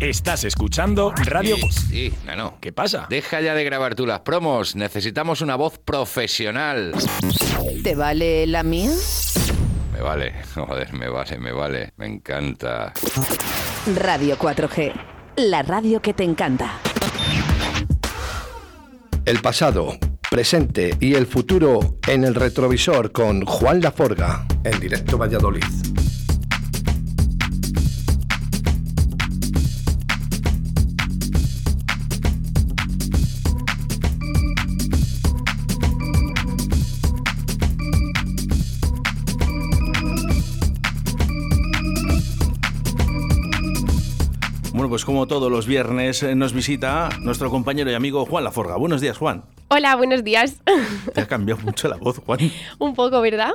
Estás escuchando Radio... Sí, sí, no, no. ¿Qué pasa? Deja ya de grabar tú las promos. Necesitamos una voz profesional. ¿Te vale la mía? Me vale, joder, me vale, me vale. Me encanta. Radio 4G, la radio que te encanta. El pasado, presente y el futuro en el retrovisor con Juan Laforga en directo Valladolid. Pues como todos los viernes eh, nos visita nuestro compañero y amigo Juan Laforga. Buenos días, Juan. Hola, buenos días. Te ha cambiado mucho la voz, Juan. Un poco, ¿verdad?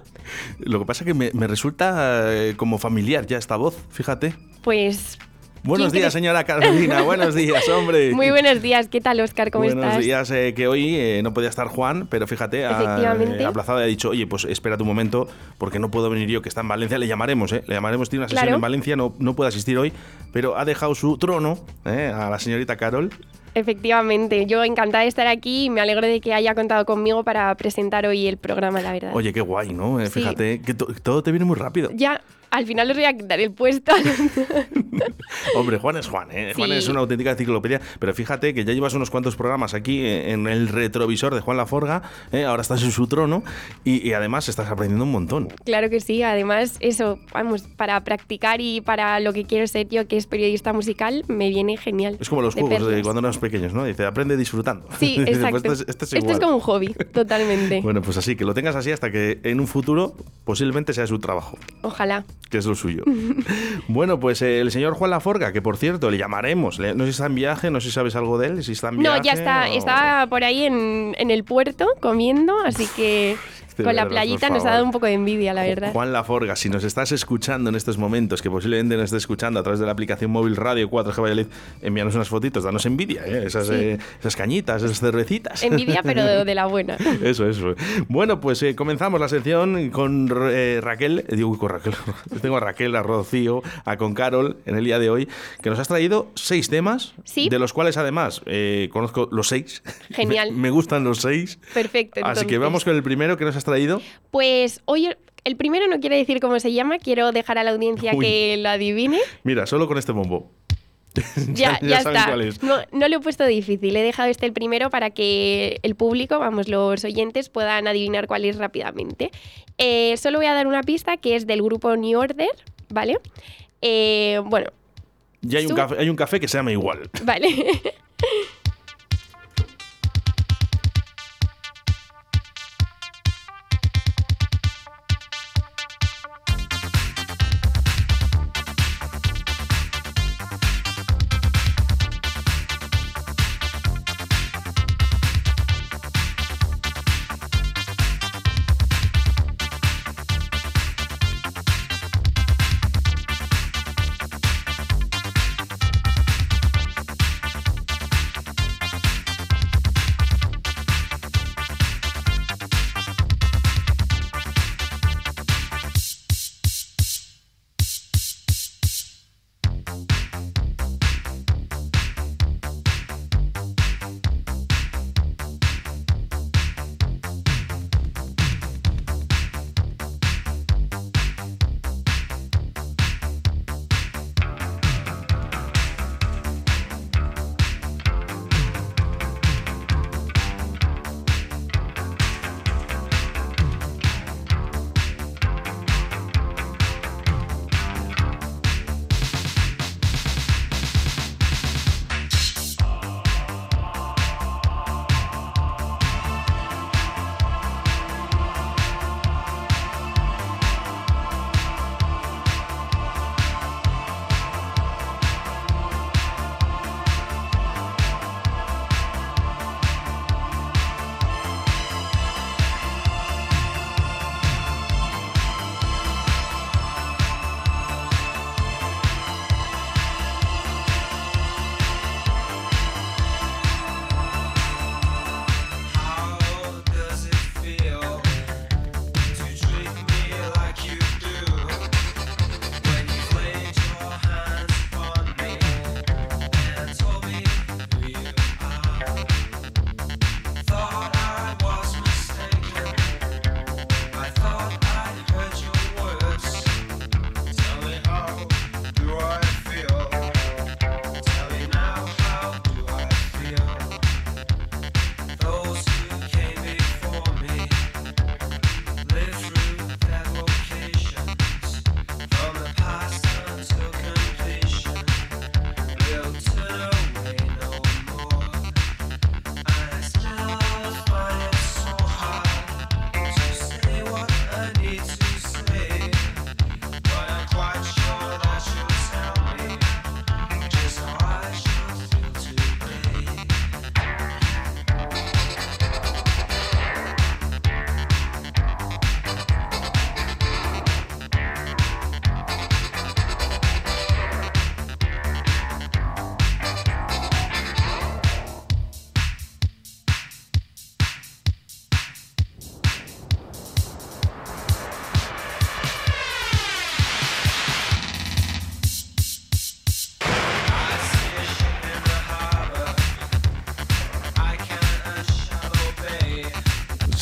Lo que pasa es que me, me resulta eh, como familiar ya esta voz, fíjate. Pues Buenos ¿Quién días, señora Carolina. Buenos días, hombre. muy buenos días. ¿Qué tal, Oscar? ¿Cómo Buenos estás? días, eh, que hoy eh, no podía estar Juan, pero fíjate, ha eh, aplazado y ha dicho, oye, pues espérate un momento, porque no puedo venir yo, que está en Valencia, le llamaremos, ¿eh? Le llamaremos, tiene una sesión Claro. en Valencia, no, no puede asistir hoy, pero ha dejado su trono ¿eh? a la señorita Carol. Efectivamente, yo encantada de estar aquí y me alegro de que haya contado conmigo para presentar hoy el programa, la verdad. Oye, qué guay, ¿no? Eh, Sí. Fíjate, que to- todo te viene muy rápido. Ya, al final os voy a quitar el puesto. Hombre, Juan es Juan, ¿eh? Juan es una auténtica enciclopedia, pero fíjate que ya llevas unos cuantos programas aquí eh, en el retrovisor de Juan Laforga, ¿eh? ahora estás en su trono y, y además estás aprendiendo un montón. claro que sí, además eso, vamos, para practicar y para lo que quiero ser yo, que es periodista musical, me viene genial. Es como los de juegos de cuando éramos pequeños, ¿no? Dice, aprende disfrutando. Sí, Dice, exacto. pues este, es- este es Esto es como un hobby, totalmente. Bueno, pues así, que lo tengas así hasta que en un futuro posiblemente sea su trabajo, Ojalá. Que es lo suyo. bueno, pues eh, el señor Juan Laforga, que por cierto, le llamaremos. Le- no sé si está en viaje, no sé si sabes algo de él, si está en viaje. No, ya está, o- está por ahí en, en el puerto comiendo, así que con la playita nos ha dado un poco de envidia, la verdad. Juan Laforga, si nos estás escuchando en estos momentos, que posiblemente nos estés escuchando a través de la aplicación móvil Radio 4G Valladolid, envíanos unas fotitos, danos envidia, ¿eh? esas, Sí. eh, esas cañitas, esas cervecitas. Envidia, pero de, de la buena. Eso, eso. Bueno, pues eh, comenzamos la sección con eh, Raquel. Digo, con Raquel. Tengo a Raquel, a Rocío, a con Carol en el día de hoy, que nos has traído seis temas, Sí. de los cuales además conozco los seis. Genial. me, me gustan los seis. Perfecto. Así que entonces. vamos con el primero que nos has traído. Pues hoy el primero no quiere decir cómo se llama, quiero dejar a la audiencia Uy. que lo adivine. Mira, solo con este bombo. Ya, ya, saben está. cuál es. No, no lo he puesto difícil, he dejado este el primero para que el público, vamos, los oyentes puedan adivinar cuál es rápidamente. Eh, solo voy a dar una pista que es del grupo New Order, ¿vale? Eh, bueno, Y hay un, Su- café, hay un café que se llama igual. vale.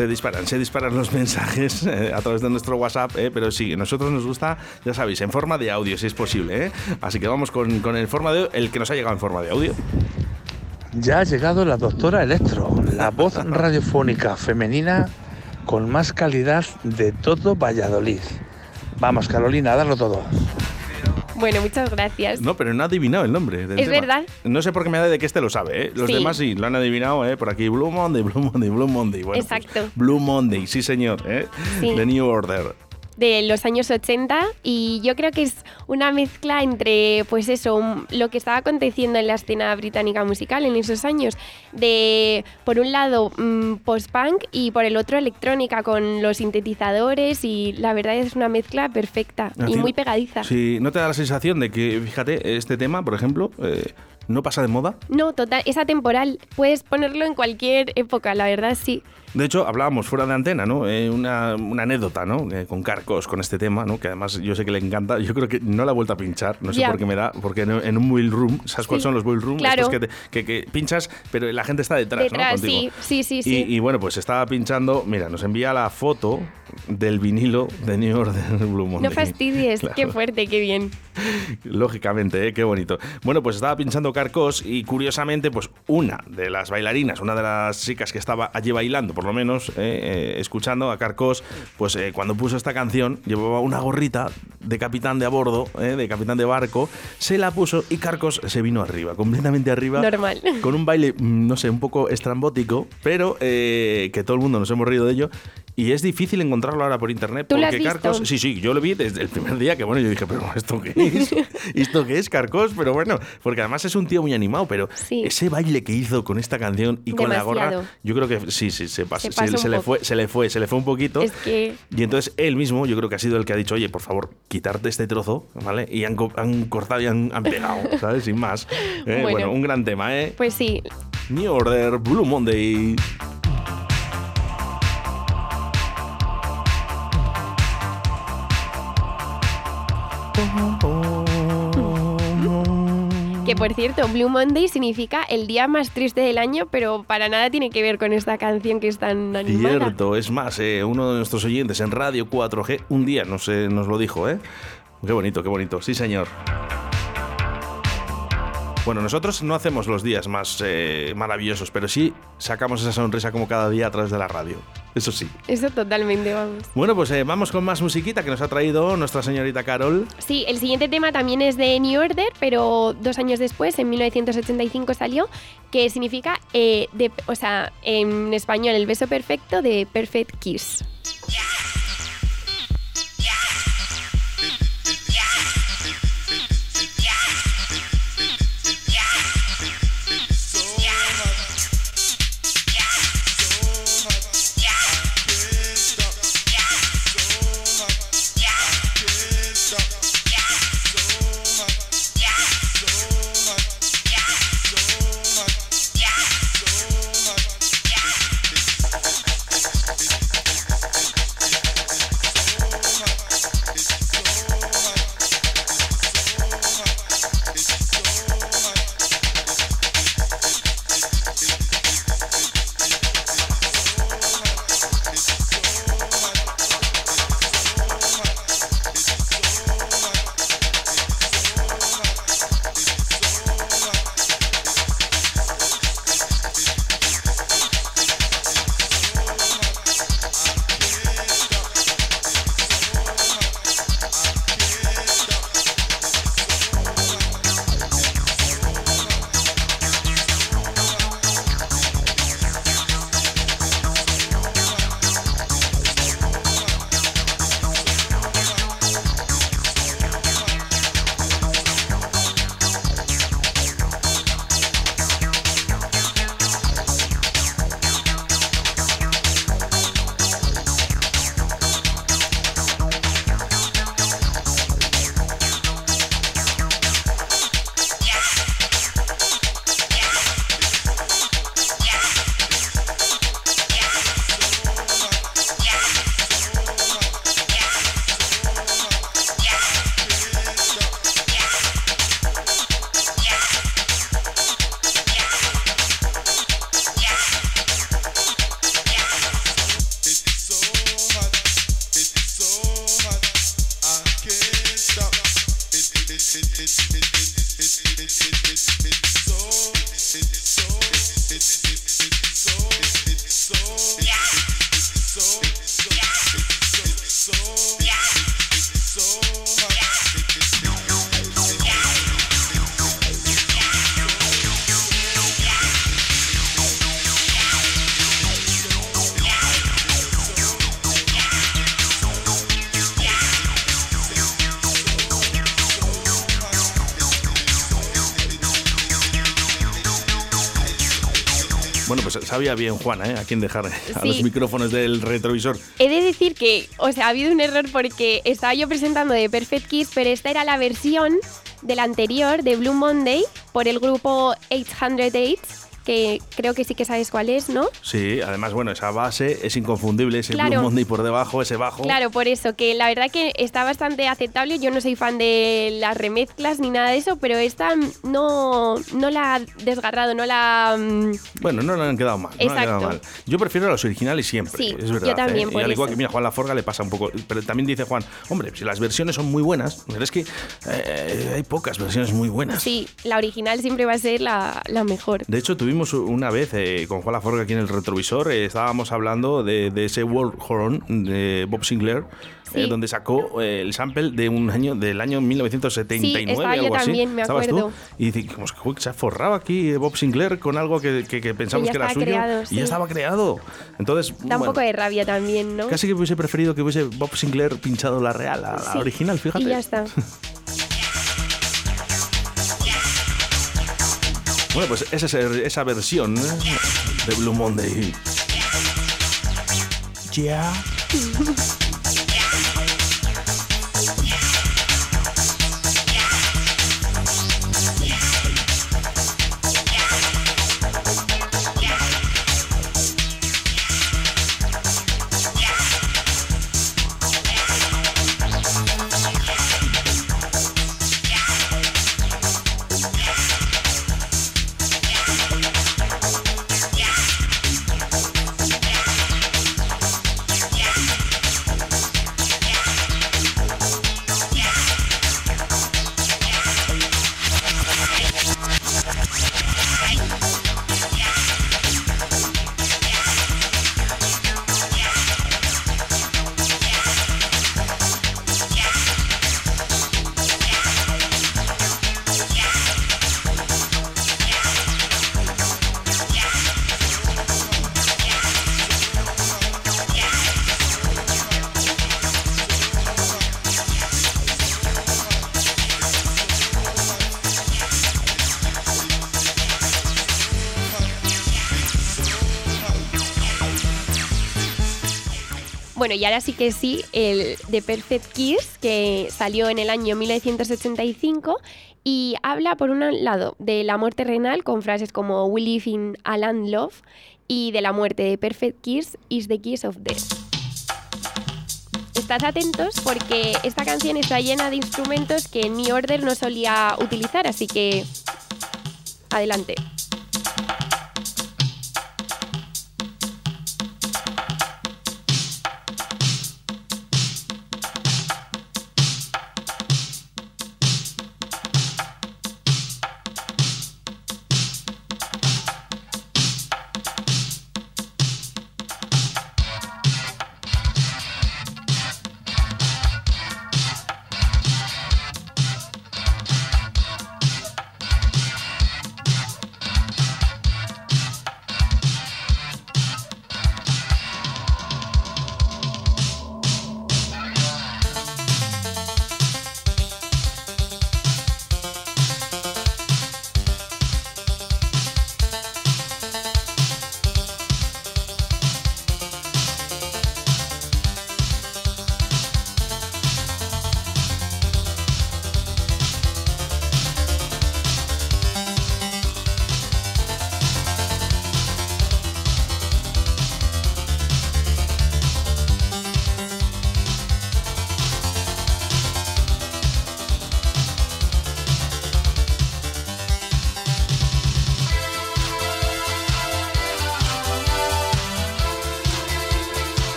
Se disparan, se disparan los mensajes eh, a través de nuestro WhatsApp, eh, pero sí, a nosotros nos gusta, ya sabéis, en forma de audio, si es posible. eh. Así que vamos con, con el, forma de, el que nos ha llegado en forma de audio. Ya ha llegado la doctora Electro, la voz radiofónica femenina con más calidad de todo Valladolid. Vamos, Carolina, a darlo todo. Bueno, muchas gracias. No, pero no ha adivinado el nombre. del Es tema. verdad. No sé por qué me da de que este lo sabe, ¿eh? Los Sí. demás sí, lo han adivinado, ¿eh? Por aquí, Blue Monday, Blue Monday, Blue Monday. Bueno, pues, Exacto. Blue Monday, sí señor, ¿eh? Sí. The New Order. De los años 80 y yo creo que es una mezcla entre pues eso, un- lo que estaba aconteciendo en la escena británica musical en esos años de por un lado mm, post-punk y por el otro electrónica con los sintetizadores y la verdad es una mezcla perfecta y muy pegadiza. Sí, ¿no te da la sensación de que, fíjate, este tema, por ejemplo, eh, no pasa de moda? No, total, es atemporal. Puedes ponerlo en cualquier época, la verdad sí. De hecho, hablábamos fuera de antena, ¿no? Eh, una, una anécdota, ¿no? Eh, con Carcos, con este tema, ¿no? Que además yo sé que le encanta. Yo creo que no la ha vuelto a pinchar, no sé por qué me da, porque en, en un wheel room, ¿sabes cuáles Sí. son los wheel room? Claro. Que, te- que- que pinchas, pero la gente está detrás, Detrás, ¿no? Contigo. sí, sí, sí, sí. Y, y bueno, pues estaba pinchando, mira, nos envía la foto del vinilo de New Order Blue Monday. no fastidies, Claro. qué fuerte, qué bien. Lógicamente, ¿eh? qué bonito. Bueno, pues estaba pinchando Carcos y curiosamente, pues una de las bailarinas, una de las chicas que estaba allí bailando, por lo menos, eh, eh, escuchando a Carcos, pues eh, cuando puso esta canción llevaba una gorrita de capitán de a bordo, de capitán de barco, se la puso y Carcos se vino arriba, completamente arriba. Normal. Con un baile, mm, no sé, un poco estrambótico, pero que todo el mundo nos hemos reído de ello. Y es difícil encontrarlo ahora por internet. ¿Tú lo porque has visto? Carcos, sí, sí, yo lo vi desde el primer día, que bueno, yo dije, pero ¿esto qué es? ¿Esto qué es, Carcos? Pero bueno, porque además es un tío muy animado, pero Sí. ese baile que hizo con esta canción y con la gorra, Demasiado. yo creo que sí, sí, se, pasa, Se se, pasa un se le fue, se le fue, se le fue un poquito. Es que Y entonces él mismo, yo creo que ha sido el que ha dicho, oye, por favor, quitarte este trozo, ¿vale? Y han, han cortado y han, han pegado, ¿sabes? Sin más. Eh, bueno. Bueno. un gran tema, ¿eh? pues sí, New Order, Blue Monday. Que por cierto, Blue Monday significa el día más triste del año, pero para nada tiene que ver con esta canción que es tan animada. Cierto, es más, eh, uno de nuestros oyentes en Radio 4G un día nos, eh, nos lo dijo, ¿eh? Qué bonito, qué bonito. Sí, señor. Bueno, nosotros no hacemos los días más eh, maravillosos, pero sí sacamos esa sonrisa como cada día a través de la radio. Eso sí. Eso totalmente, vamos. Bueno, pues eh, vamos con más musiquita que nos ha traído nuestra señorita Carol. Sí, el siguiente tema también es de New Order, pero dos años después, en 1985 salió, que significa, eh, de, o sea, en español, el beso perfecto de Perfect Kiss. Yeah. Sabía bien Juana, ¿eh? A quién dejar a Sí. los micrófonos del retrovisor. He de decir que, o sea, ha habido un error porque estaba yo presentando de Perfect Kiss, pero esta era la versión del anterior, de Blue Monday, por el grupo 808, que creo que sí que sabes cuál es, ¿no? Sí, además, bueno, esa base es inconfundible, ese Claro. Blue Monday por debajo, ese bajo. Claro, por eso, que la verdad que está bastante aceptable. Yo no soy fan de las remezclas ni nada de eso, pero esta no, no la ha desgarrado, no la... mm, Bueno, no le han quedado mal. No le han quedado Exacto. mal. Yo prefiero a los originales siempre. Sí, es verdad. yo también, ¿eh? Y por al igual eso. que mira, Juan Laforga le pasa un poco. Pero también dice Juan, hombre, si las versiones son muy buenas, pero es que eh, hay pocas versiones muy buenas. Sí, la original siempre va a ser la, la mejor. De hecho, tuvimos una vez eh, con Juan Laforga aquí en el retrovisor, eh, estábamos hablando de, de ese World Horn de Bob Sinclair, Sí. eh, donde sacó eh, el sample de un año del año 1979. Sí, estaba yo algo así. también, me ¿Estabas acuerdo. tú? Y que "Uy, se ha forrado aquí eh, Bob Sinclair con algo que, que- que pensamos ya que, era suyo creado, y sí. ya estaba creado. Entonces, Da un bueno, poco de rabia también, ¿no? casi que hubiese preferido que hubiese Bob Sinclair pinchado la real, la, la Sí. original, fíjate. Y ya está. Bueno, pues esa, es esa versión de Blue Monday. Ya. Bueno, y ahora sí que sí, el The Perfect Kiss, que salió en el año 1985 y habla, por un lado, del amor terrenal con frases como We live in a land love y de la muerte de Perfect Kiss is the kiss of death. Estad atentos porque esta canción está llena de instrumentos que New Order no solía utilizar, así que adelante.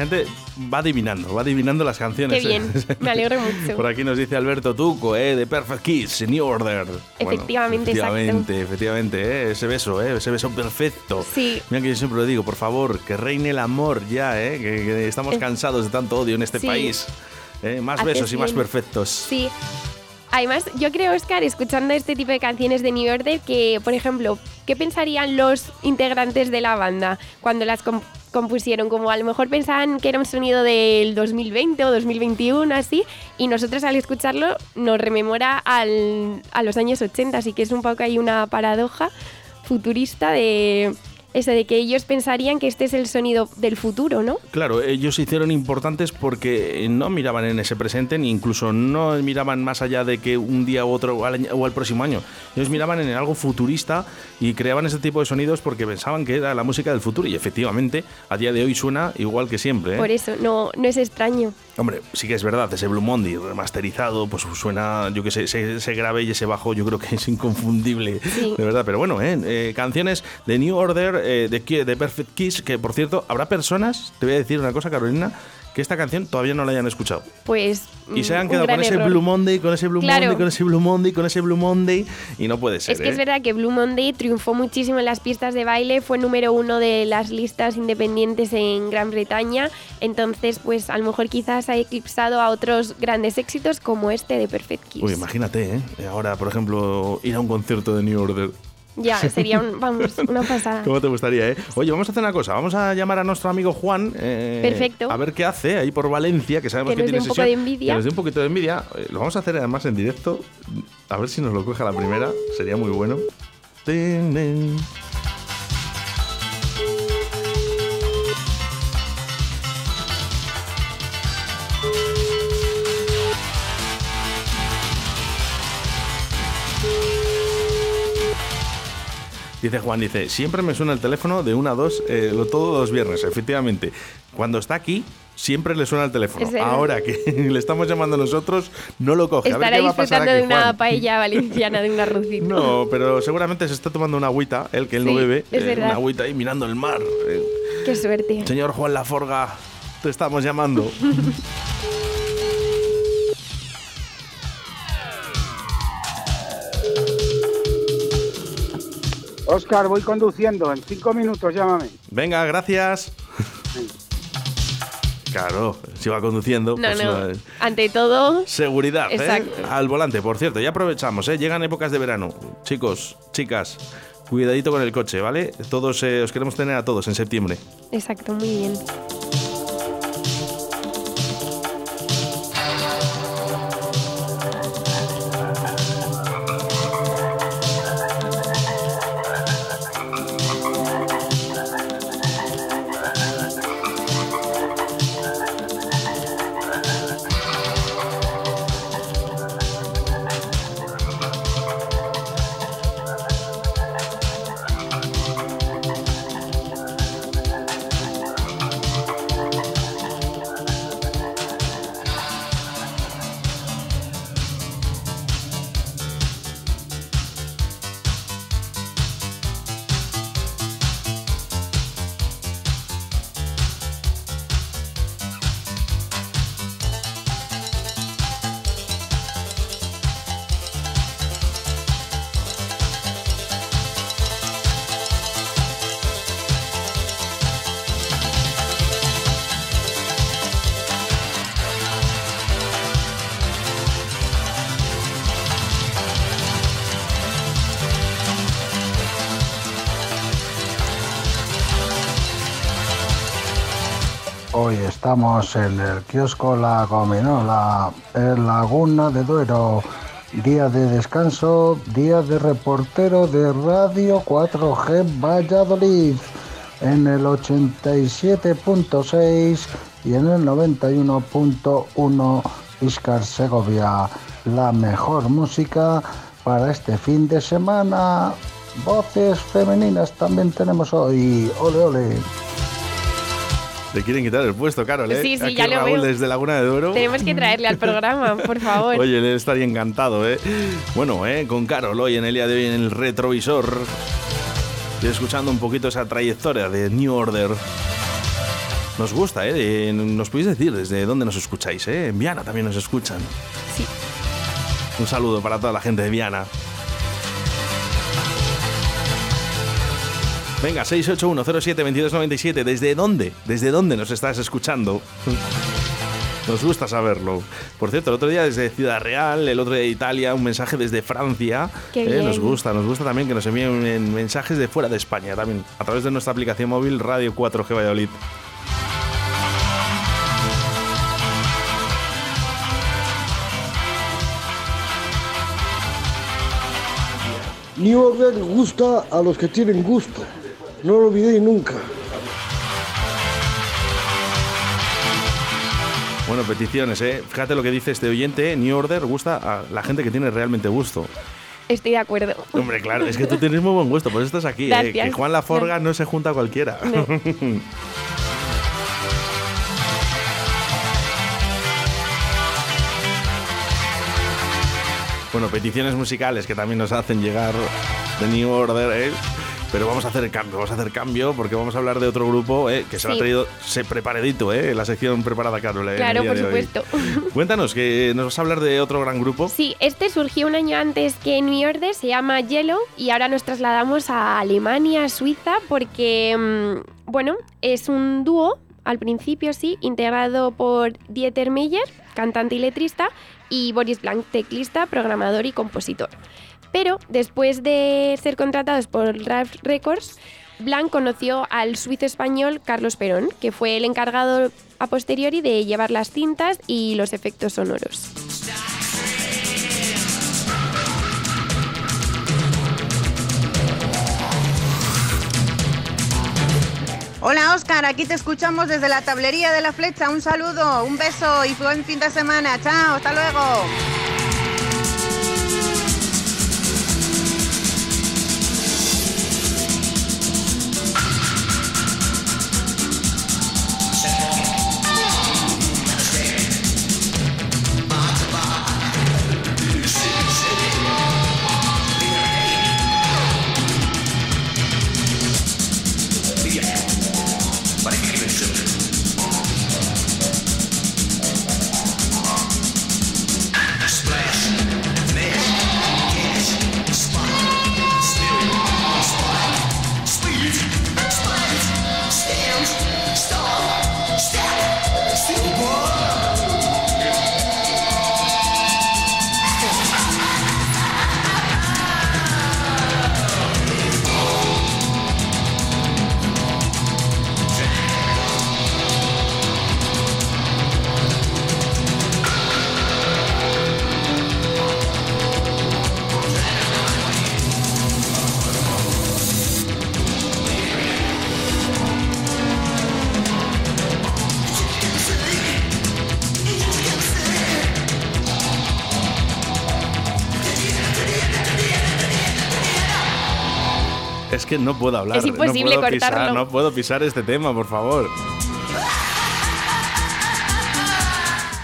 Gente va adivinando, va adivinando las canciones. Qué bien, me alegro mucho. Por aquí nos dice Alberto Tuco, ¿eh? de Perfect Kiss, New Order. Bueno, Efectivamente, exacto. efectivamente, efectivamente, ¿eh? ese beso, ¿eh? ese beso perfecto. Sí. Mira que yo siempre lo digo, por favor, que reine el amor ya, ¿eh? que, que estamos Eh, cansados de tanto odio en este sí. país. ¿eh? Más Haces besos y más perfectos. Sí. Además, yo creo, Oscar, escuchando este tipo de canciones de New Order, que, por ejemplo, ¿qué pensarían los integrantes de la banda cuando las com- compusieron? Como a lo mejor pensaban que era un sonido del 2020 o 2021, así, y nosotros al escucharlo nos rememora a los años 80, así que es un poco ahí una paradoja futurista de eso, de que ellos pensarían que este es el sonido del futuro, ¿no? Claro, ellos se hicieron importantes porque no miraban en ese presente ni incluso no miraban más allá de que un día u otro o al, año- o al próximo año. Ellos miraban en algo futurista y creaban ese tipo de sonidos porque pensaban que era la música del futuro y efectivamente a día de hoy suena igual que siempre. ¿eh? Por eso, no, no es extraño. Hombre, sí que es verdad, ese Blue Monday remasterizado, pues suena, yo que sé, ese, ese grave y ese bajo, yo creo que es inconfundible, Sí. de verdad. Pero bueno, ¿eh? Eh, canciones de New Order, eh, de, de Perfect Kiss, que por cierto, habrá personas, te voy a decir una cosa, Carolina, que esta canción todavía no la hayan escuchado. Pues. Y se mm, han quedado con ese. Blue Monday, con ese Blue Claro. Monday, con ese Blue Monday, con ese Blue Monday, y no puede ser. Es que ¿eh? es verdad que Blue Monday triunfó muchísimo en las pistas de baile, fue número uno de las listas independientes en Gran Bretaña, entonces pues a lo mejor quizás ha eclipsado a otros grandes éxitos como este de Perfect Kiss. Uy, imagínate, ¿eh? Ahora, por ejemplo, ir a un concierto de New Order. Ya, sería un- vamos, una pasada. ¿Cómo te gustaría, eh? Oye, vamos a hacer una cosa. Vamos a llamar a nuestro amigo Juan. eh, Perfecto. A ver qué hace ahí por Valencia, que sabemos Que que, nos dé tiene un poco sesión. de envidia. Que nos dé un poquito de envidia. Eh, Lo vamos a hacer además en directo. A ver si nos lo coge a la primera. Sería muy bueno. Tin, Dice Juan, dice, siempre me suena el teléfono de una a dos, eh, lo- todos los viernes, efectivamente. Cuando está aquí, siempre le suena el teléfono. Es. Ahora que le estamos llamando nosotros, no lo coge. a ver Estará qué va a pasar disfrutando aquí, de una Juan. paella valenciana, de un arrocito. No, pero seguramente se está tomando una agüita, él que él no bebe, es eh, una agüita ahí mirando el mar. Eh, Qué suerte. señor Juan Laforga, te estamos llamando. Oscar, voy conduciendo. En cinco minutos llámame. Venga, gracias. Claro, si va conduciendo, No, pues no. no, Ante todo, Seguridad, ¿eh? Exacto. Al volante, por cierto, ya aprovechamos, ¿eh? Llegan épocas de verano. Chicos, chicas, cuidadito con el coche, ¿vale? Todos eh, os queremos tener a todos en septiembre. exacto, muy bien. Estamos en el kiosco La Gominola, en Laguna de Duero. Día de descanso, día de reportero de Radio 4G Valladolid en el 87.6 y en el 91.1 Iscar Segovia. La mejor música para este fin de semana. Voces femeninas también tenemos hoy. Ole, ole. Le quieren quitar el puesto, Carol, ¿eh? Sí, sí, Aquí ya lo Raúl veo. desde Laguna de Duero. Tenemos que traerle al programa, por favor. Oye, él estaría encantado, ¿eh? Bueno, ¿eh? Con Carol hoy en el día de hoy en el retrovisor. Y escuchando un poquito esa trayectoria de New Order. Nos gusta, ¿eh? Nos podéis decir desde dónde nos escucháis, ¿eh? En Viana también nos escuchan. Sí. Un saludo para toda la gente de Viana. Venga, 681072297. ¿Desde dónde? ¿Desde dónde nos estás escuchando? Nos gusta saberlo. Por cierto, el otro día desde Ciudad Real, el otro día de Italia, un mensaje desde Francia. Qué Eh, bien. Nos gusta, nos gusta también que nos envíen en- mensajes de fuera de España también, a través de nuestra aplicación móvil Radio 4G Valladolid. New Order gusta a los que tienen gusto. No lo olvidéis nunca. Bueno, peticiones, ¿eh? Fíjate lo que dice este oyente. New Order gusta a la gente que tiene realmente gusto. Estoy de acuerdo. Hombre, claro, es que tú tienes muy buen gusto, por eso estás aquí. ¿eh? Que Juan Laforga no se junta a cualquiera. bueno, peticiones musicales que también nos hacen llegar de New Order, ¿eh? Pero vamos a hacer el cambio, vamos a hacer cambio porque vamos a hablar de otro grupo ¿eh? que se lo ha Sí. traído se preparadito, ¿eh? La sección preparada, Carol. ¿eh? Claro, por de hoy. supuesto. Cuéntanos, que nos vas a hablar de otro gran grupo. Sí, este surgió un año antes que New Order, se llama Yellow y ahora nos trasladamos a Alemania, Suiza, porque, mm, bueno, es un dúo, al principio sí, integrado por Dieter Meyer, cantante y letrista, y Boris Blank, teclista, programador y compositor. Pero después de ser contratados por Ralph Records, Blanc conoció al suizo español Carlos Perón, que fue el encargado a posteriori de llevar las cintas y los efectos sonoros. Hola Oscar, aquí te escuchamos desde la tablería de la flecha. Un saludo, un beso y buen fin de semana. Chao, hasta luego. Que no puedo hablar. Es imposible no puedo pisar, cortarlo. no puedo pisar este tema, por favor.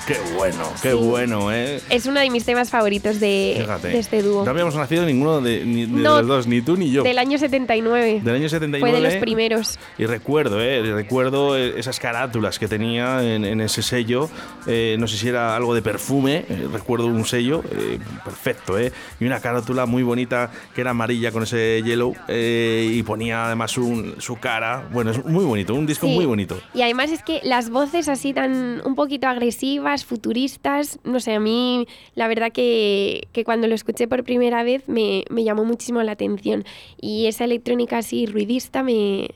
Qué bueno, qué Sí. bueno, ¿eh? Es uno de mis temas favoritos de, Fíjate. de este dúo. No habíamos nacido ninguno de, ni- de No, los dos, ni tú ni yo. Del año 79. Del año 79. Fue de los primeros. Y recuerdo, ¿eh? Recuerdo eh, esas carátulas que tenía en, en ese sello. Eh, no sé si era algo de perfume. eh, recuerdo un sello eh, perfecto, ¿eh? Y una carátula muy bonita que era amarilla con ese yellow. eh, y ponía además un- su cara. Bueno, es muy bonito, un disco Sí. muy bonito. Y además es que las voces así tan un poquito agresivas, futuristas, no sé, a mí la verdad que, que cuando lo escuché por primera vez me, me llamó muchísimo la atención. Y esa electrónica así ruidista me,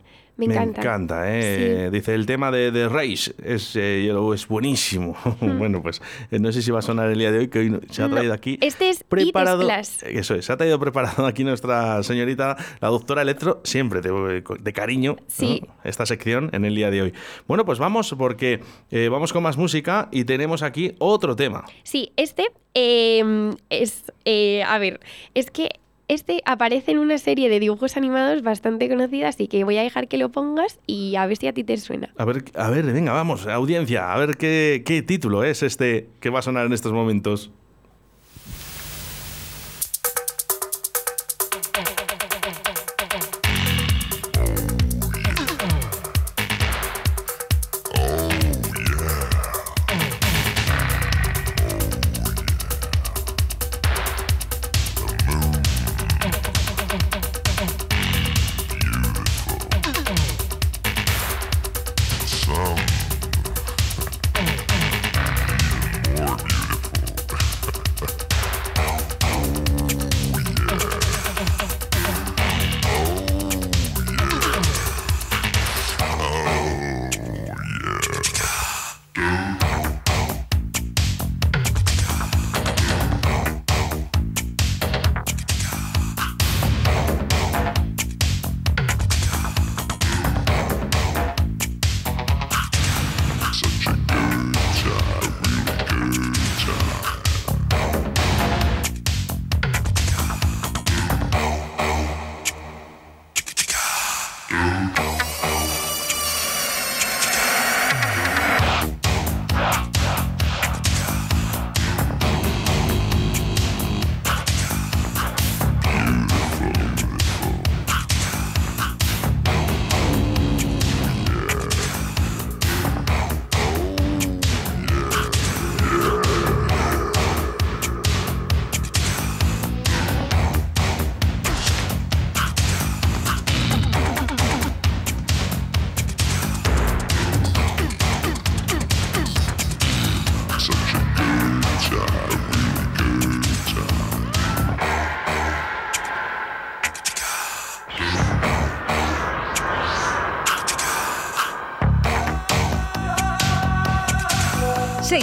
me encanta. Me encanta, ¿eh? Dice, el tema de The Race es, eh, es buenísimo. bueno, pues eh, no sé si va a sonar el día de hoy, que hoy se ha No, traído aquí. Este es preparado. Splash. Eso es, se ha traído preparado aquí nuestra señorita, la doctora Electro, siempre de, de cariño, ¿no? Sí. esta sección en el día de hoy. Bueno, pues vamos, porque eh, vamos con más música y tenemos aquí otro tema. Sí, este eh, es, a ver, es que este aparece en una serie de dibujos animados bastante conocida, así que voy a dejar que lo pongas y a ver si a ti te suena. A ver, a ver, venga, vamos, audiencia, a ver qué, qué título es este que va a sonar en estos momentos.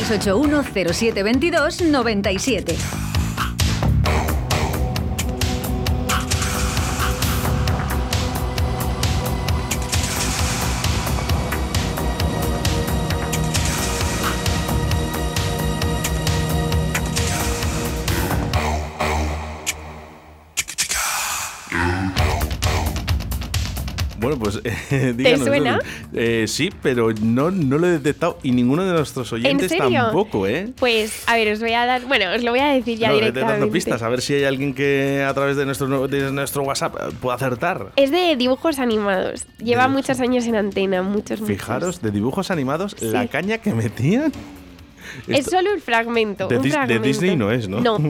681 0722 97. Díganos. suena? Eh, sí, pero no, no lo he detectado y ninguno de nuestros oyentes serio? tampoco, ¿eh? Pues, a ver, os voy a dar. Bueno, os lo voy a decir ya No, directamente. dando pistas, a ver si hay alguien que a través de nuestro, de nuestro WhatsApp eh, pueda acertar. Es de dibujos animados. Lleva muchos años en antena, muchos, muchos. Fijaros, de dibujos animados, Sí. la caña que metían. Es solo un fragmento. de, un Dis- de fragmento. Disney no es, ¿no? No.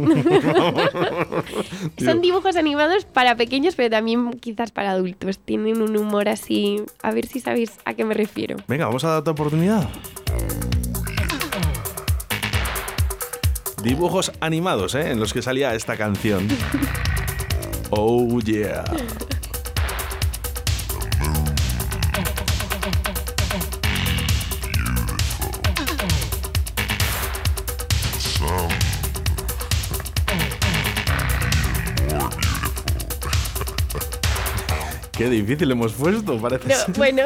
Son dibujos animados para pequeños, pero también quizás para adultos. Tienen un humor así. A ver si sabéis a qué me refiero. Venga, vamos a dar otra oportunidad. Dibujos animados, ¿eh? En los que salía esta canción. Oh, yeah. Qué difícil hemos puesto, parece No, ser. bueno,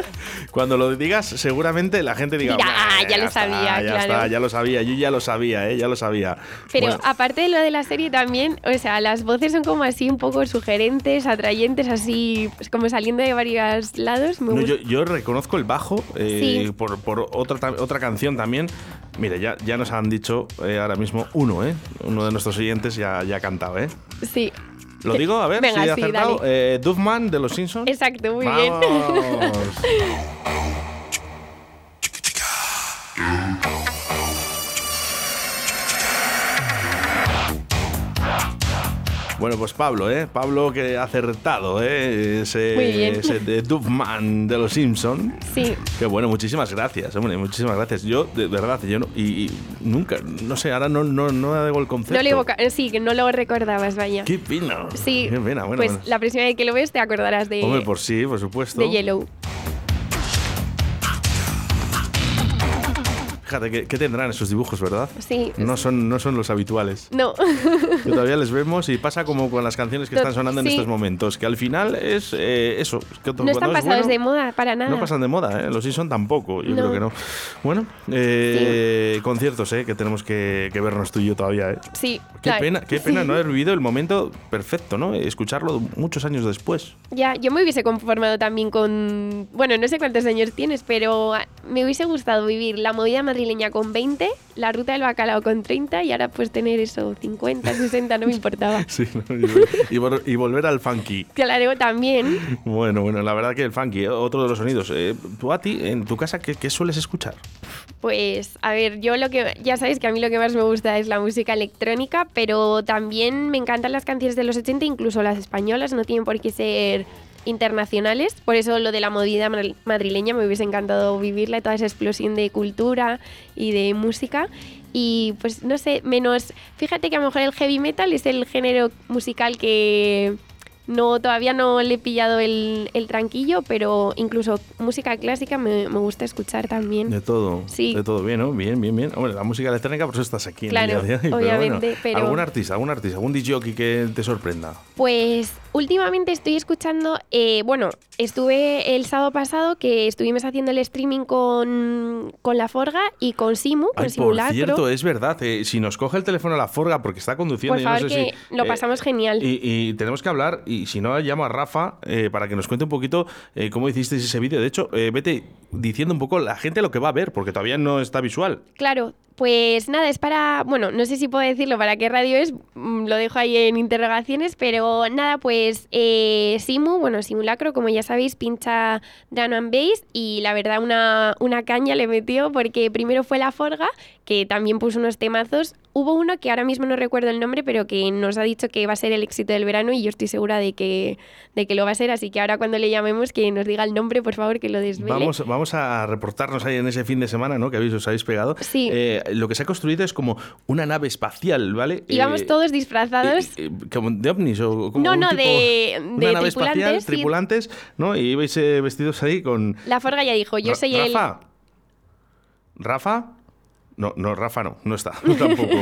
Cuando lo digas, seguramente la gente diga. Dirá, "Bah, "Ah, ya lo está, sabía, ya claro". está, ya lo sabía, yo ya lo sabía, ¿eh? ya lo sabía. pero Bueno, aparte de lo de la serie también, o sea, las voces son como así un poco sugerentes, atrayentes, así pues como saliendo de varios lados. Me no, yo, yo reconozco el bajo eh, Sí. por, por otra, otra canción también. Mira, ya, ya nos han dicho eh, ahora mismo uno, ¿eh? Uno de nuestros oyentes ya, ya ha cantado, ¿eh? Sí. ¿Lo digo? A ver, Venga, si he sí, acertado. Eh, Duffman de los Simpsons. Exacto, muy bien. Bueno, pues Pablo, ¿eh? Pablo que ha acertado, ¿eh? Ese, ese de Duffman de los Simpsons. Sí. Qué bueno, muchísimas gracias, hombre, muchísimas gracias. Yo, de verdad, yo no, y, y nunca, no sé, ahora no, no, no hago el concepto. No le evoca- eh, sí, que no lo recordabas, vaya. Qué pena. Sí. Qué pena, bueno. pues bueno. la próxima vez que lo ves te acordarás de, Hombre, por sí, por supuesto. de Yellow. Fíjate, ¿qué, qué tendrán esos dibujos, verdad? Sí. No son, no son los habituales. No. Que todavía les vemos y pasa como con las canciones que están sonando en sí. estos momentos, que al final es eh, eso. que no están cuando es pasados bueno, de moda para nada. No pasan de moda, ¿eh? Los Simpson tampoco, yo No. creo que no. Bueno, eh, conciertos, ¿eh? Que tenemos que, que vernos tú y yo todavía, ¿eh? Sí. Qué claro. pena, qué Sí. pena no haber vivido el momento perfecto, ¿no? Escucharlo muchos años después. Ya, yo me hubiese conformado también con. Bueno, no sé cuántos años tienes, pero ah, me hubiese gustado vivir la movida madrileña con 20, la ruta del bacalao con 30 y ahora pues tener eso, 50, 60, no me importaba. Sí, ¿no? y, vol- y vol- y volver al funky. Claro, también. Bueno, bueno, la verdad que el funky, eh, otro de los sonidos. Eh, tú a ti, en tu casa, ¿qué, qué sueles escuchar? Pues, a ver, yo lo que. Ya sabéis que a mí lo que más me gusta es la música electrónica, pero también me encantan las canciones de los 80, incluso las españolas, no tienen por qué ser internacionales. Por eso lo de la movida madri- madrileña me hubiese encantado vivirla, toda esa explosión de cultura y de música. Y pues no sé, menos. Fíjate que a lo mejor el heavy metal es el género musical que. No, todavía no le he pillado el, el tranquillo, pero incluso música clásica me, me gusta escuchar también. De todo. Sí. De todo bien, ¿no? Bien, bien, bien. Hombre, la música electrónica, por eso estás aquí en Claro, el día de hoy. obviamente, pero, bueno, pero- ¿Algún artista, algún artista, algún DJ que te sorprenda? Pues últimamente estoy escuchando, eh, bueno, estuve el sábado pasado que estuvimos haciendo el streaming con, con La Forga y con Simu, con Ay, por Simulacro. cierto, es verdad. eh, si nos coge el teléfono a la forga porque está conduciendo, Por yo no favor, sé que si, lo eh, pasamos genial. Y, y tenemos que hablar, y si no, llamo a Rafa eh, para que nos cuente un poquito eh, cómo hicisteis ese vídeo. De hecho, eh, vete diciendo un poco la gente lo que va a ver, porque todavía no está visual. Claro, pues nada, es para, bueno, no sé si puedo decirlo para qué radio es, mm, lo dejo ahí en interrogaciones, pero nada, pues eh, Simu, bueno, Simulacro, como ya sabéis, pincha Drum and Bass y la verdad una, una caña le metió porque primero fue La Forga, que también puso unos temazos. Hubo uno que ahora mismo no recuerdo el nombre, pero que nos ha dicho que va a ser el éxito del verano y yo estoy segura de que, de que lo va a ser, así que ahora cuando le llamemos que nos diga el nombre, por favor, que lo desvele. Vamos, vamos a reportarnos ahí en ese fin de semana, ¿no? Que habéis, os habéis pegado. Sí. Eh, lo que se ha construido es como una nave espacial, ¿vale? Y vamos Eh, todos disfrazados. eh, eh, como de ovnis o como No, no, tipo- de- una de nave espacial, tripulantes, sí. tripulantes, ¿no? Y ibais eh, vestidos ahí con La Forga ya dijo, yo soy el... Rafa. Rafa. No, no, Rafa no, no está, tampoco,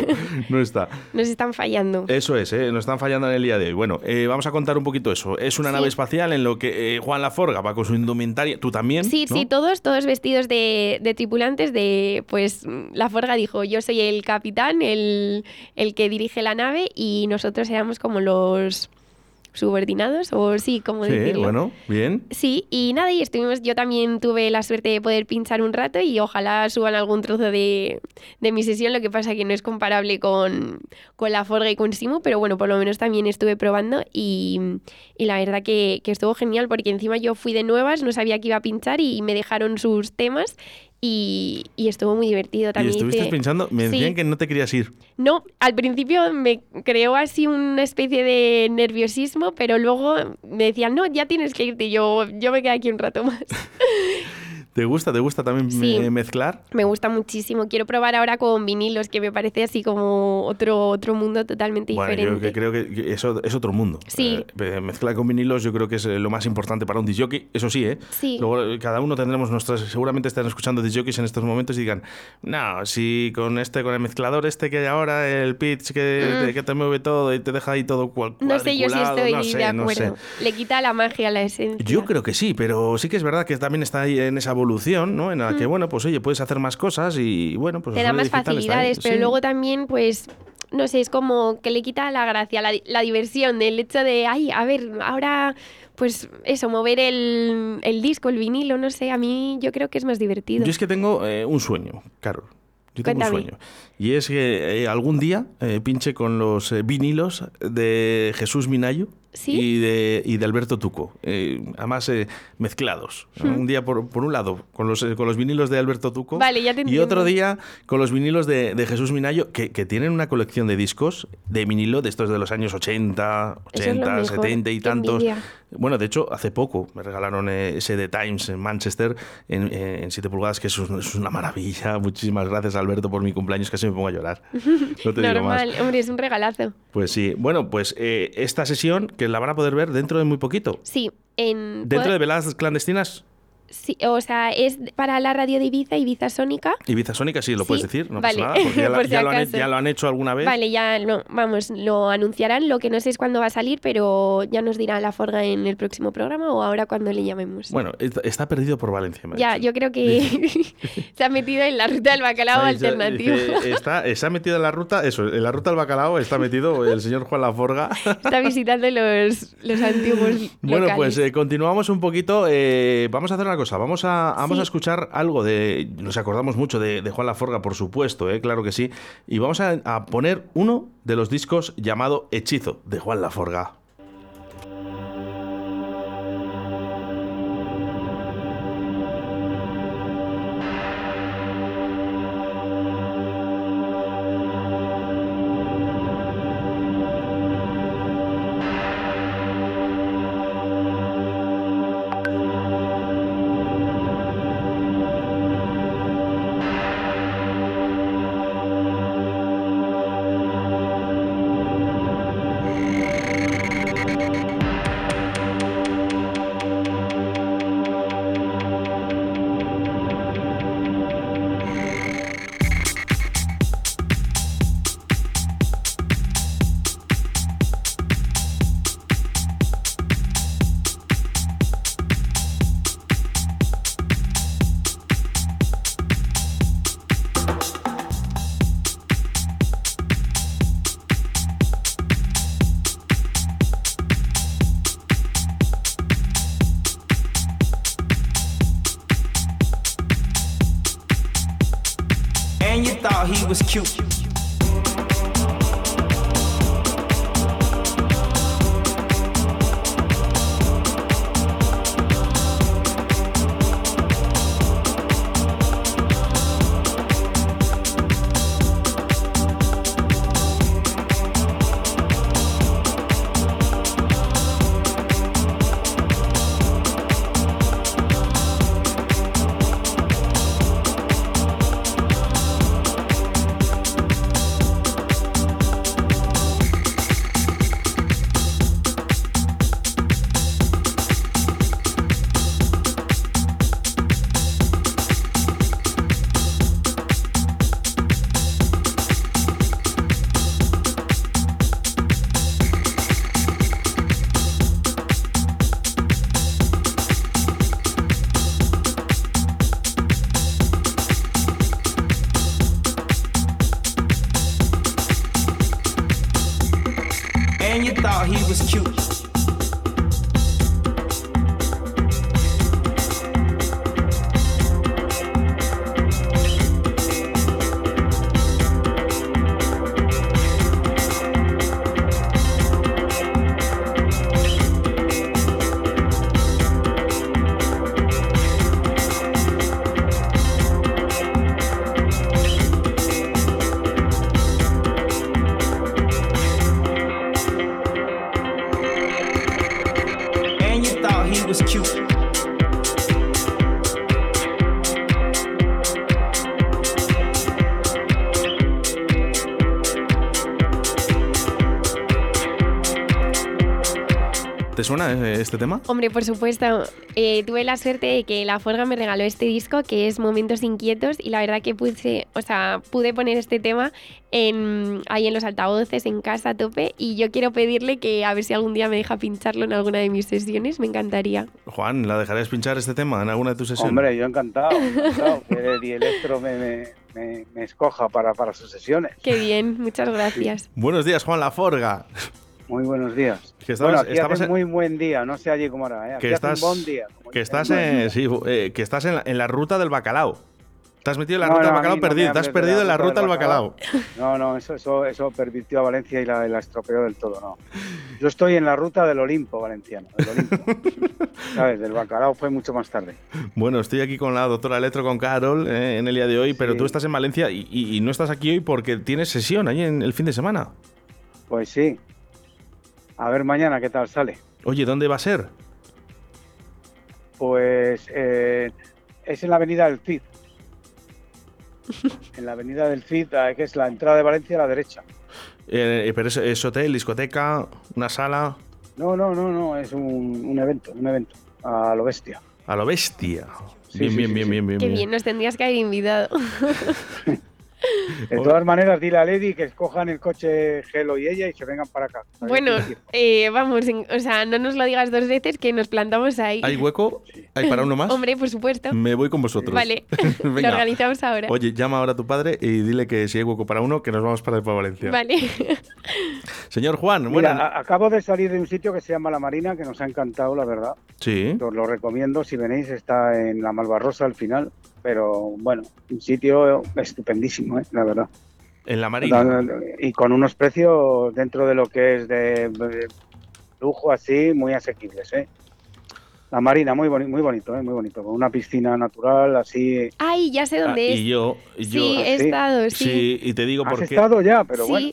no está. Nos están fallando. Eso es, ¿eh? nos están fallando en el día de hoy. Bueno, eh, vamos a contar un poquito eso. Es una Sí. nave espacial en lo que eh, Juan Laforga va con su indumentaria, tú también. Sí, ¿no? sí, todos, todos vestidos de, de tripulantes de, pues, la Forga dijo, yo soy el capitán, el, el que dirige la nave y nosotros éramos como los subordinados, o sí, como Sí, decirlo. bueno, bien. Sí, y nada, y estuvimos, yo también tuve la suerte de poder pinchar un rato y ojalá suban algún trozo de, de mi sesión, lo que pasa que no es comparable con, con la Forga y con Simu, pero bueno, por lo menos también estuve probando y, y la verdad que, que estuvo genial porque encima yo fui de nuevas, no sabía que iba a pinchar y me dejaron sus temas y, y estuvo muy divertido Y también. estuviste hice- pensando, me Sí. decían que no te querías ir. no, al principio me creó así una especie de nerviosismo, pero luego me decían, no, ya tienes que irte. Y yo, yo me quedé aquí un rato más. ¿Te gusta? ¿Te gusta también Sí. me- mezclar? Me gusta muchísimo. Quiero probar ahora con vinilos, que me parece así como otro, otro mundo totalmente Bueno, diferente. yo que creo que eso es otro mundo. Sí. Eh, mezclar con vinilos yo creo que es eh, lo más importante para un disjockey. Eso sí, ¿eh? Sí. Luego eh, cada uno tendremos nuestras... Seguramente están escuchando disjockeys en estos momentos y digan, no, si con este, con el mezclador este que hay ahora, el pitch que, Mm. te, que te mueve todo y te deja ahí todo cual, no sé yo si estoy no sé, de no acuerdo. sé. Le quita la magia, la esencia. Yo creo que sí, pero sí que es verdad que también está ahí en esa evolución, ¿no? En la que, Mm. bueno, pues oye, puedes hacer más cosas y, bueno, pues... Te el da más facilidades, pero Sí. luego también, pues, no sé, es como que le quita la gracia, la, la diversión del hecho de, ay, a ver, ahora, pues eso, mover el, el disco, el vinilo, no sé, a mí yo creo que es más divertido. Yo es que tengo eh, un sueño, Carol. Yo tengo Cuéntame. un sueño. Y es que eh, algún día eh, pinche con los vinilos de Jesús Minayo ¿Sí? y, de, y de Alberto Tuco. Eh, además, eh, mezclados. Hmm. Un día, por, por un lado, con los, eh, con los vinilos de Alberto Tuco. Vale, ya te Y otro día con los vinilos de, de Jesús Minayo, que, que tienen una colección de discos de vinilo de estos de los años 80, Eso es lo 80, mejor. 70 y tantos. envidia. Bueno, de hecho, hace poco me regalaron eh, ese The Times en Manchester en, eh, en 7 pulgadas, que es, un- es una maravilla. Muchísimas gracias, Alberto, por mi cumpleaños. Casi me pongo a llorar. No te digo más. Normal, hombre, es un regalazo. Pues sí. Bueno, pues eh, esta sesión que la van a poder ver dentro de muy poquito. Sí, en... Dentro de veladas clandestinas, Sí, o sea, es para la radio de Ibiza, Ibiza Sónica. Ibiza Sónica, sí, lo Sí, puedes decir, no vale, pasa nada, porque ya, la- por si ya lo han, acaso. ya lo han hecho alguna vez. Vale, ya lo, vamos, lo anunciarán. Lo que no sé es cuándo va a salir, pero ya nos dirá la Forga en el próximo programa o ahora cuando le llamemos. Bueno, está- perdido por Valencia. me ya, dicho. yo creo que se ha metido en la ruta del bacalao alternativo. está, se ha metido en la ruta, eso, en la ruta del bacalao está metido el señor Juan Laforga. Está visitando los, los antiguos Bueno, pues eh, continuamos un poquito. eh, vamos a hacer una cosa. Vamos a, vamos Sí. a escuchar algo de. Nos acordamos mucho de, de Juan Laforga, por supuesto, eh, claro que sí. Y vamos a, a poner uno de los discos llamado Hechizo de Juan Laforga. ¿Te suena eh, este tema? Hombre, por supuesto, eh, tuve la suerte de que la Forga me regaló este disco que es Momentos Inquietos y la verdad que pude, o sea, pude poner este tema en, ahí en los altavoces, en casa a tope y yo quiero pedirle que a ver si algún día me deja pincharlo en alguna de mis sesiones, me encantaría. Juan, ¿la dejarías pinchar este tema en alguna de tus sesiones? Hombre, yo encantado, encantado que el Electro me, me, me- me escoja para, para sus sesiones. Qué bien, muchas gracias. Buenos días, Juan Laforga. Muy buenos días. Que bueno, aquí hace en- muy buen día, no sé allí cómo hará. ¿eh? Aquí Que hace estás, un buen día. que estás, en, sí, eh, que estás en, la, en la ruta del bacalao. Te has metido en la No, ruta no, del bacalao no perdido. Te has perdido en la ruta del bacalao. No, no, eso, eso, eso pervirtió a Valencia y la, estropeó del todo, no. Yo estoy en la ruta del Olimpo valenciano, del Olimpo. ¿Sabes? Del bacalao fue mucho más tarde. Bueno, estoy aquí con la doctora Electro, con Carol, eh, en el día de hoy, pero tú estás en Valencia y, y- y no estás aquí hoy porque tienes sesión ahí en el fin de semana. Pues sí. A ver mañana qué tal sale. Oye, ¿dónde va a ser? Pues eh, es en la avenida del Cid. En la avenida del Cid, eh, que es la entrada de Valencia a la derecha. Eh, pero es, es hotel, discoteca, una sala, No, no, no, no, es un, un evento, un evento. A lo bestia. a lo bestia. Sí, bien, sí, bien, sí, bien, sí. bien, bien, Qué bien. bien, nos tendrías que haber invitado. De todas maneras, dile a Lady que escojan el coche Gelo y ella y se vengan para acá. Bueno, eh, vamos, o sea, no nos lo digas dos veces que nos plantamos ahí. ¿Hay hueco? ¿Hay para uno más? Hombre, por supuesto. Me voy con vosotros. Vale, lo organizamos ahora. Oye, llama ahora a tu padre y dile que si hay hueco para uno, que nos vamos para, para Valencia. Vale. Señor Juan, Mira, bueno. acabo de salir de un sitio que se llama La Marina, que nos ha encantado, la verdad. Sí. Os lo recomiendo, si venís, está en la Malvarrosa al final. Pero bueno, un sitio estupendísimo, ¿eh? la verdad. En la Marina. Y con unos precios dentro de lo que es de, lujo así, muy asequibles. ¿eh? La Marina, muy, boni- muy bonito, ¿eh? muy bonito. Con una piscina natural así. Ay, ya sé dónde Ah, es. y yo, y yo Sí, he estado, sí. Sí, y te digo Has por qué. estado ya, pero sí, bueno.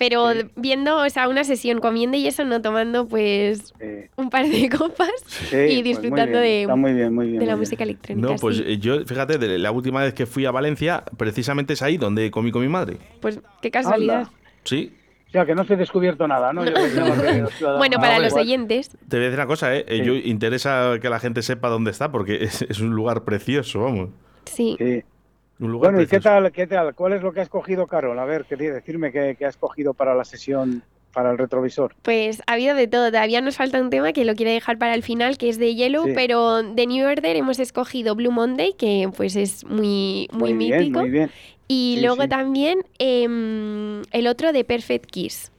Pero viendo, o sea, una sesión comiendo y eso, no tomando pues un par de copas Sí, y pues disfrutando muy bien, de, está muy bien, muy bien, de la muy bien. música electrónica. No, pues sí. eh, yo, fíjate, de la última vez que fui a Valencia, precisamente es ahí donde comí con mi madre. Pues qué casualidad. Sí. O sea, que no se ha descubierto nada, ¿no? Yo Bueno, para Ah, los igual. oyentes, Te voy a decir una cosa, ¿eh? Eh, Sí. Yo interesa que la gente sepa dónde está porque es, es un lugar precioso, vamos. sí. Sí. Un lugar Bueno, ¿y qué tal, qué tal? ¿Cuál es lo que has cogido, Carol? A ver, quería decirme qué, qué has cogido para la sesión, para el retrovisor. Pues ha habido de todo. Todavía nos falta un tema que lo quiere dejar para el final, que es de Yellow, Sí. pero de New Order hemos escogido Blue Monday, que pues es muy, muy, Muy bien, mítico. muy bien. Y Sí, luego sí. también em, el otro de Perfect Kiss.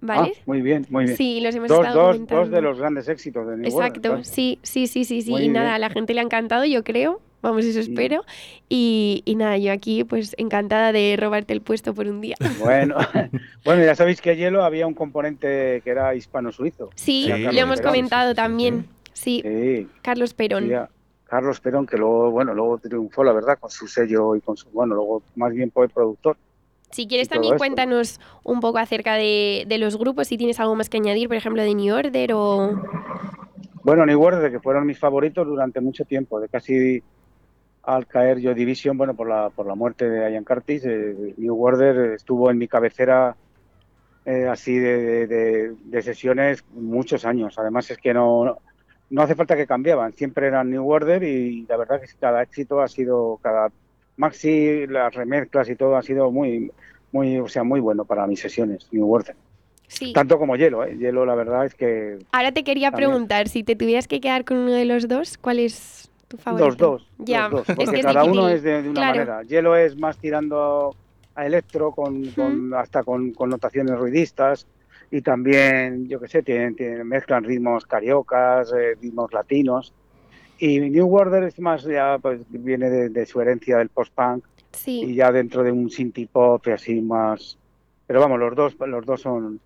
¿Vale? Ah, muy bien, muy bien. Sí, los hemos dos, estado dos, comentando. dos de los grandes éxitos de New Order, Exacto, claro. sí, sí, sí, sí, sí. Muy Y nada, bien. a la gente le ha encantado, yo creo. Vamos, eso espero. Y, y nada, yo aquí pues encantada de robarte el puesto por un día. Bueno, bueno, ya sabéis que Hielo había un componente que era hispano-suizo. Sí, lo hemos Perón. comentado también. Sí, Sí, Carlos Perón. Carlos Perón, que luego, bueno, luego triunfó, la verdad, con su sello y con su, bueno, luego más bien fue productor. Si quieres también esto. cuéntanos un poco acerca de, de los grupos, si tienes algo más que añadir, por ejemplo, de New Order o... Bueno, New Order, que fueron mis favoritos durante mucho tiempo, de casi al caer Joy Division, bueno, por la, por la muerte de Ian Curtis, eh, New Order estuvo en mi cabecera eh, así de, de- de- sesiones muchos años. Además es que no, no, no hace falta que cambiaban, siempre eran New Order y la verdad que cada éxito ha sido, cada maxi, las remezclas y todo ha sido muy, muy, o sea, muy bueno para mis sesiones, New Order. Sí. Tanto como Hielo, ¿eh? Hielo la verdad es que Ahora te quería También. preguntar, si te tuvieras que quedar con uno de los dos, ¿cuál es tu favorito? Los dos. Ya, los dos, es porque que es cada uno es de, de una Claro. manera. Hielo es más tirando a electro, con, con- hasta con connotaciones ruidistas. y también, yo qué sé, tienen, tienen- mezclan ritmos cariocas, eh, ritmos latinos. Y New Order es más, ya, pues viene de, de su herencia del post-punk Sí. y ya dentro de un synth pop y así más. Pero vamos, los dos, los dos son.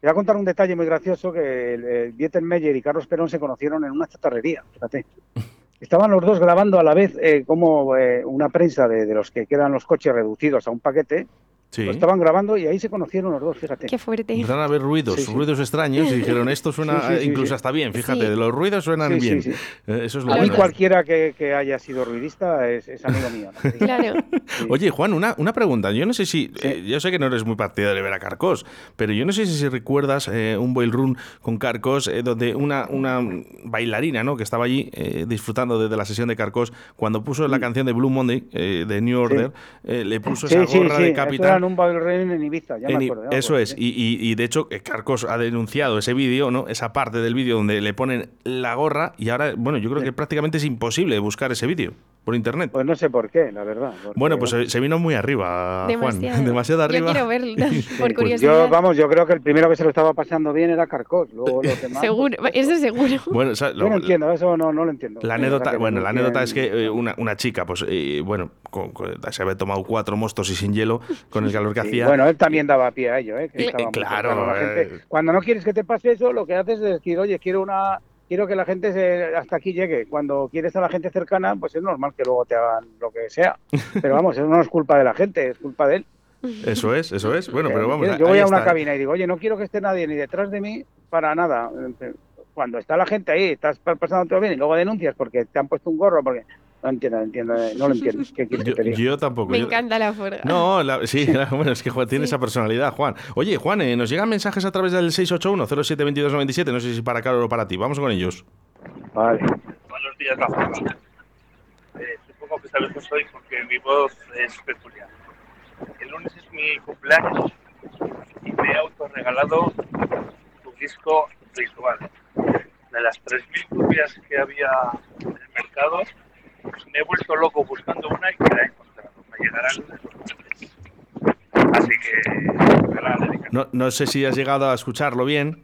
Te voy a contar un detalle muy gracioso que Dieter Meyer y Carlos Perón se conocieron en una chatarrería, fíjate. Estaban los dos grabando a la vez eh, como eh, una prensa de, de los que quedan los coches reducidos a un paquete. Sí. Lo estaban grabando y ahí se conocieron los dos, fíjate. Qué fuerte. Empezaron a ver ruidos, Sí, sí. ruidos extraños y dijeron, esto suena Sí, sí, sí, incluso sí. hasta bien, fíjate, los ruidos suenan bien. sí. Eh, Eso es lo A mí cualquiera que, que haya sido ruidista es, es amigo mío. ¿no? Claro. Oye, Juan, una, una pregunta. Yo no sé si. eh, yo sé que no eres muy partidario de ver a Carcos, pero yo no sé si, si recuerdas eh, un boil con Carcos, eh, donde una, una bailarina, ¿no? Que estaba allí eh, disfrutando de, de la sesión de Carcos, cuando puso la canción de Blue Monday, eh, de New Order, eh, le puso Mm. Sí, esa gorra sí. de capitán. En un bailarín en Ibiza, ya En me acuerdo. ya me eso es, sí. y, y- y de hecho eh, Carcos ha denunciado ese vídeo, ¿no? Esa parte del vídeo donde le ponen la gorra y ahora, bueno, yo creo que prácticamente es imposible buscar ese vídeo por internet. Pues no sé por qué, la verdad. porque, Bueno, pues se, vino muy arriba, Juan. Demasiado. Demasiado arriba. Yo quiero verlo, por Pues curiosidad. yo, vamos, yo creo que el primero que se lo estaba pasando bien era Carcos. Luego los demás. Seguro, eso seguro. Bueno, o sea, Yo lo- no entiendo, eso no, no lo entiendo. la anécdota, bueno, no la anécdota es que eh, una, una chica, pues, eh, bueno, con- con- se había tomado cuatro mostos y sin hielo con el calor que Sí, hacía. Bueno, él también daba pie a ello, ¿eh? que Eh, claro, gente. Cuando no quieres que te pase eso, lo que haces es decir, oye, quiero una, quiero que la gente se- hasta aquí llegue. Cuando quieres a la gente cercana, pues es normal que luego te hagan lo que sea. Pero vamos, eso no es culpa de la gente, es culpa de él. Eso es, eso es. Bueno, pero vamos. Yo voy a una está. cabina y digo, oye, no quiero que esté nadie ni detrás de mí para nada. Cuando está la gente ahí, estás pasando todo bien y luego denuncias porque te han puesto un gorro, porque no entiendo, no entiendo, no lo entiendo. ¿Qué Yo, yo tampoco. Me yo- encanta la forga. No, la- sí, bueno, es que Juan tiene esa personalidad, Juan. Oye, Juan, eh, nos llegan mensajes a través del 681-072297, no sé si para Carlos o para ti. Vamos con ellos. Vale. Buenos días, la forma. Eh, supongo que sabes que soy porque mi voz es peculiar. El lunes es mi cumpleaños y me he autorregalado tu disco ritual. De las 3.000 copias que había en el mercado, me he vuelto loco buscando una y que la he encontrado. Me llegará el lunes los martes. Así que, la. No, no sé si has llegado a escucharlo bien.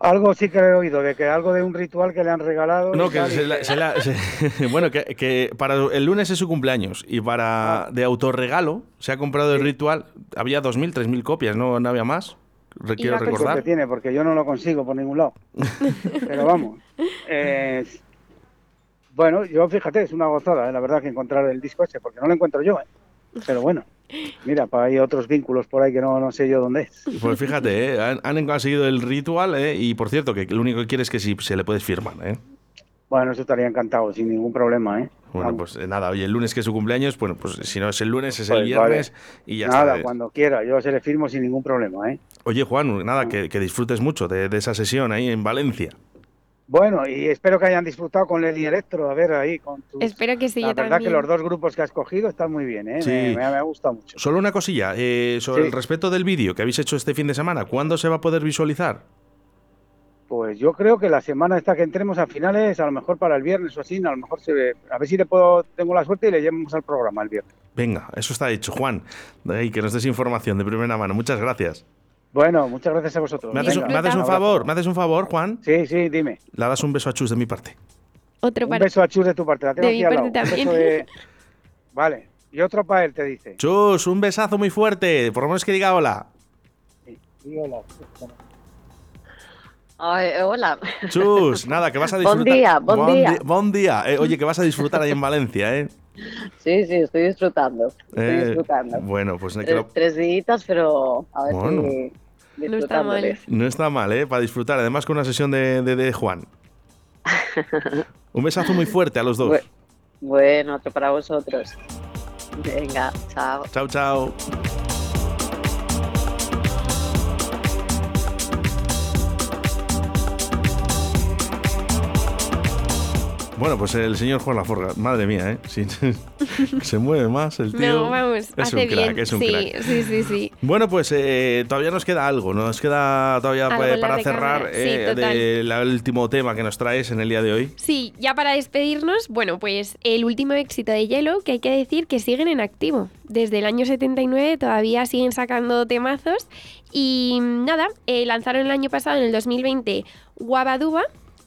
Algo sí que he oído, de que algo de un ritual que le han regalado. No, que se la- se la- se- bueno, que, que para el lunes es su cumpleaños y Ah. para de autorregalo se ha comprado el ritual. Había 2.000, 3.000 copias, no, no había más. Re- Quiero recordar. tiene, porque yo no lo consigo por ningún lado. Pero vamos. eh, bueno, yo fíjate, es una gozada, eh, la verdad, que encontrar el disco ese, porque no lo encuentro yo. eh. Pero bueno, mira, pues hay otros vínculos por ahí que no, no sé yo dónde es. Pues fíjate, ¿eh? han, han conseguido el ritual ¿eh? y por cierto, que lo único que quiere es que si se le puedes firmar. ¿eh? Bueno, eso estaría encantado, sin ningún problema, ¿eh? Bueno, Vamos. pues eh, nada, oye, el lunes que es su cumpleaños, bueno, pues si no es el lunes, es el Pues viernes vale. y ya Nada, está. cuando quiera, yo se le firmo sin ningún problema, ¿eh? Oye, Juan, nada, que, que disfrutes mucho de, de esa sesión ahí en Valencia. Bueno, y espero que hayan disfrutado con Lely Electro, a ver ahí con tus... Espero que sí, La yo verdad también. que los dos grupos que has cogido están muy bien, ¿eh? Sí. Me, me, me ha gustado mucho. Solo una cosilla, eh, sobre Sí. el respecto del vídeo que habéis hecho este fin de semana, ¿cuándo se va a poder visualizar? Pues yo creo que la semana esta que entremos a finales, a lo mejor para el viernes o así, a lo mejor se ve, a ver si le puedo, tengo la suerte y le llevamos al programa el viernes. Venga, eso está hecho, Juan. Ahí, que nos des información de primera mano. Muchas gracias. Bueno, muchas gracias a vosotros. ¿Me haces, Venga, me haces un favor? ¿Me haces un favor, Juan? Sí, sí, dime. Le das un beso a Chus de mi parte. Otro Un para... beso a Chus de tu parte, la tengo De aquí mi al parte lado. Un también. beso de- Vale, y otro para él te dice. Chus, un besazo muy fuerte. Por lo menos que diga hola. Sí, hola. Ay, hola. Chus, nada, que vas a Bon disfrutar. día, bon día. Bon día. Eh, oye, que vas a disfrutar ahí en Valencia, ¿eh? Sí, sí, estoy disfrutando. Estoy Eh, disfrutando. Bueno, pues que Tres, lo- tres días, pero a ver Bueno. si No está mal. no está mal, ¿eh? Para disfrutar. Además, con una sesión de, de- de Juan. Un besazo muy fuerte a los dos. Bu- Bueno, otro para vosotros. Venga, chao. Chao, chao. Bueno, pues el señor Juan Laforga, madre mía, ¿eh? Sí, se mueve más el tío. No, vamos, es hace un crack, bien. es un sí, crack. sí, sí, sí. Bueno, pues eh, todavía nos queda algo, ¿no? nos queda todavía eh, para cerrar sí, eh, del último tema que nos traes en el día de hoy. Sí, ya para despedirnos, bueno, pues el último éxito de Yellow, que hay que decir que siguen en activo. Desde el año 79 todavía siguen sacando temazos. Y nada, eh, lanzaron el año pasado, en el 2020, Wabaduba.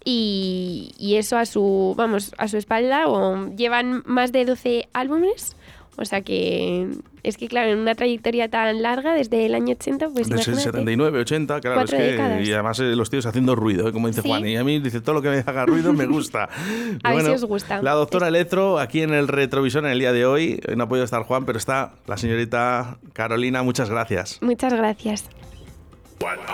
Y, y eso a su, vamos, a su espalda, o llevan más de 12 álbumes. O sea que es que, claro, en una trayectoria tan larga, desde el año 80, pues Desde el imagínate. 79, 80, claro, es que. décadas. Y además eh, los tíos haciendo ruido, eh, como dice Sí. Juan. Y a mí dice todo lo que me haga ruido me gusta. A Y ver si os gusta. La doctora Electro aquí en el retrovisor en el día de hoy. Hoy No ha podido estar Juan, pero está la señorita Carolina. Muchas gracias. Muchas gracias. What?